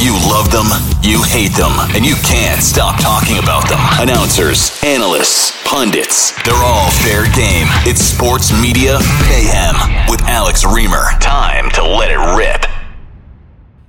You love them, you hate them, and you can't stop talking about them. Announcers, analysts, pundits, they're all fair game. It's Sports Media Mayhem with Alex Reimer. Time to let it rip.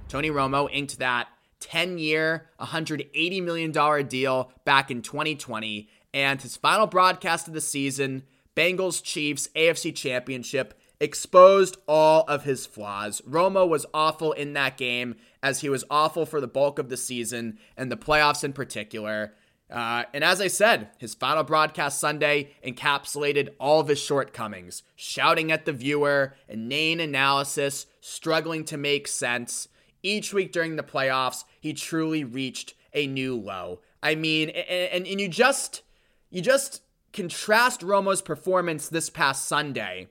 Tony Romo inked that 10 year, $180 million deal back in 2020, and his final broadcast of the season, Bengals Chiefs AFC Championship, exposed all of his flaws. Romo was awful in that game, as he was awful for the bulk of the season and the playoffs in particular. Uh, and as I said, his final broadcast Sunday encapsulated all of his shortcomings shouting at the viewer, inane analysis, struggling to make sense. Each week during the playoffs, he truly reached a new low. I mean, and, and, and you just you just contrast Romo's performance this past Sunday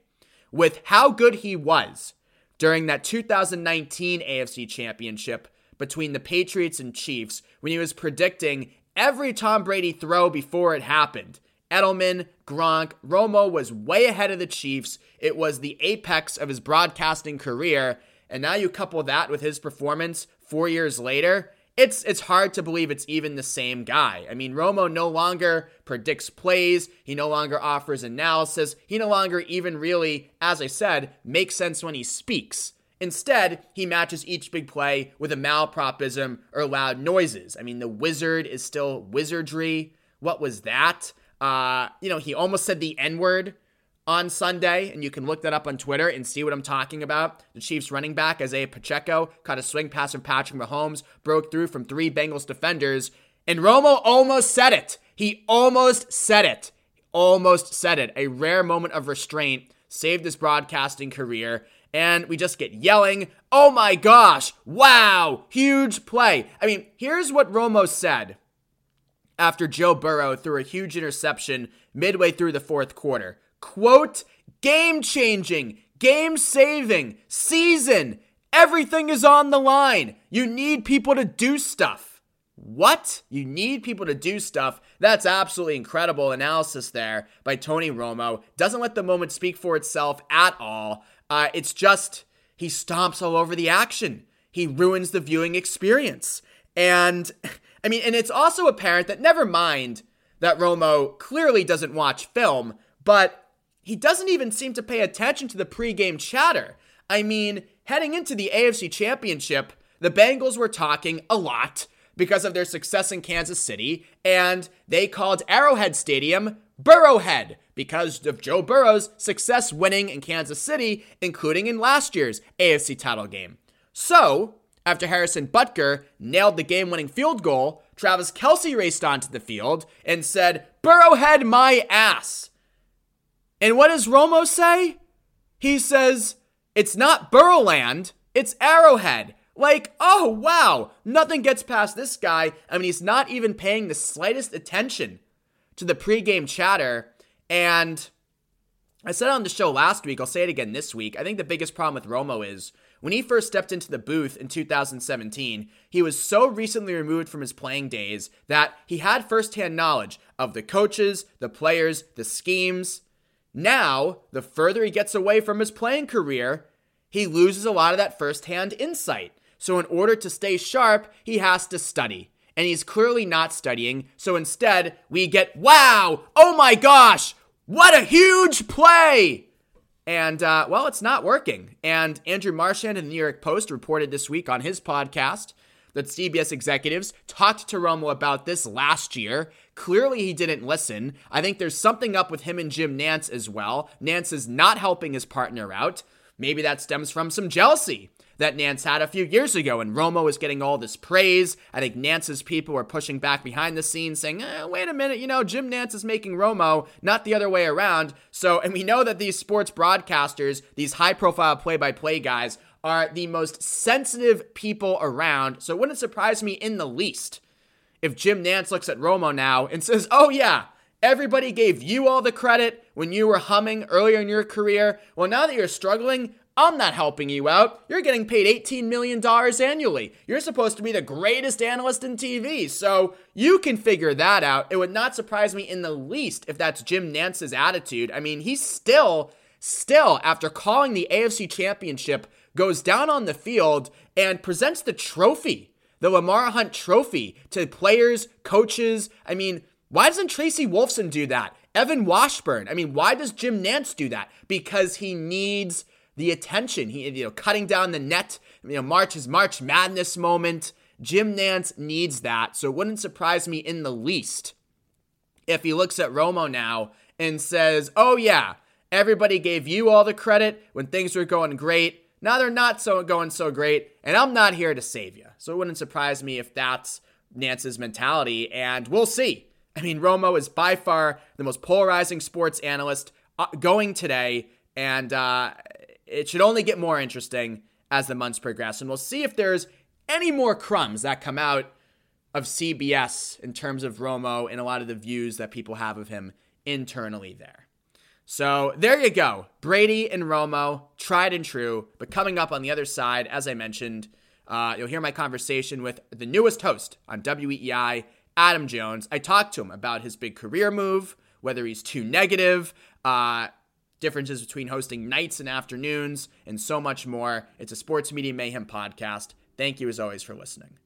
with how good he was during that 2019 AFC Championship between the Patriots and Chiefs when he was predicting every Tom Brady throw before it happened. Edelman, Gronk, Romo was way ahead of the Chiefs. It was the apex of his broadcasting career. And now you couple that with his performance four years later, it's it's hard to believe it's even the same guy. I mean, Romo no longer predicts plays, he no longer offers analysis, he no longer even really, as I said, makes sense when he speaks. Instead, he matches each big play with a malapropism or loud noises. I mean, the wizard is still wizardry. What was that? Uh, you know, he almost said the N word on Sunday, and you can look that up on Twitter and see what I'm talking about. The Chiefs running back, Isaiah Pacheco, caught a swing pass from Patrick Mahomes, broke through from three Bengals defenders, and Romo almost said it. He almost said it. Almost said it. A rare moment of restraint saved his broadcasting career. And we just get yelling, oh my gosh, wow, huge play. I mean, here's what Romo said after Joe Burrow threw a huge interception midway through the fourth quarter quote, game changing, game saving, season. Everything is on the line. You need people to do stuff. What? You need people to do stuff? That's absolutely incredible analysis there by Tony Romo. Doesn't let the moment speak for itself at all. Uh, it's just he stomps all over the action. He ruins the viewing experience. And I mean, and it's also apparent that never mind that Romo clearly doesn't watch film, but he doesn't even seem to pay attention to the pregame chatter. I mean, heading into the AFC Championship, the Bengals were talking a lot because of their success in Kansas City, and they called Arrowhead Stadium Burrowhead because of Joe Burrow's success winning in Kansas City, including in last year's AFC title game. So, after Harrison Butker nailed the game winning field goal, Travis Kelce raced onto the field and said, Burrowhead my ass. And what does Romo say? He says, it's not Burrowland, it's Arrowhead. Like, oh wow, nothing gets past this guy. I mean, he's not even paying the slightest attention to the pregame chatter. And I said on the show last week, I'll say it again this week. I think the biggest problem with Romo is when he first stepped into the booth in 2017, he was so recently removed from his playing days that he had firsthand knowledge of the coaches, the players, the schemes. Now, the further he gets away from his playing career, he loses a lot of that firsthand insight. So, in order to stay sharp, he has to study. And he's clearly not studying. So, instead, we get, wow, oh my gosh, what a huge play! And, uh, well, it's not working. And Andrew Marchand in the New York Post reported this week on his podcast that CBS executives talked to Romo about this last year. Clearly, he didn't listen. I think there's something up with him and Jim Nantz as well. Nantz is not helping his partner out. Maybe that stems from some jealousy that Nantz had a few years ago, and Romo was getting all this praise. I think Nantz's people were pushing back behind the scenes, saying, eh, wait a minute, you know, Jim Nantz is making Romo, not the other way around. So, and we know that these sports broadcasters, these high profile play by play guys, are the most sensitive people around. So it wouldn't surprise me in the least if Jim Nantz looks at Romo now and says, oh, yeah. Everybody gave you all the credit when you were humming earlier in your career. Well, now that you're struggling, I'm not helping you out. You're getting paid $18 million annually. You're supposed to be the greatest analyst in TV, so you can figure that out. It would not surprise me in the least if that's Jim Nantz's attitude. I mean, he's still, still, after calling the AFC Championship, goes down on the field and presents the trophy, the Lamar Hunt trophy, to players, coaches. I mean, why doesn't Tracy Wolfson do that? Evan Washburn. I mean, why does Jim Nantz do that? Because he needs the attention. He, you know, cutting down the net, you know, March is March Madness moment. Jim Nantz needs that. So it wouldn't surprise me in the least if he looks at Romo now and says, oh, yeah, everybody gave you all the credit when things were going great. Now they're not so going so great, and I'm not here to save you. So it wouldn't surprise me if that's Nantz's mentality, and we'll see. I mean, Romo is by far the most polarizing sports analyst uh, going today, and uh, it should only get more interesting as the months progress. And we'll see if there's any more crumbs that come out of CBS in terms of Romo and a lot of the views that people have of him internally there. So there you go. Brady and Romo, tried and true. But coming up on the other side, as I mentioned, uh, you'll hear my conversation with the newest host on WEEI, Adam Jones. I talked to him about his big career move, whether he's too negative, uh, differences between hosting nights and afternoons, and so much more. It's a Sports Media Mayhem podcast. Thank you as always for listening.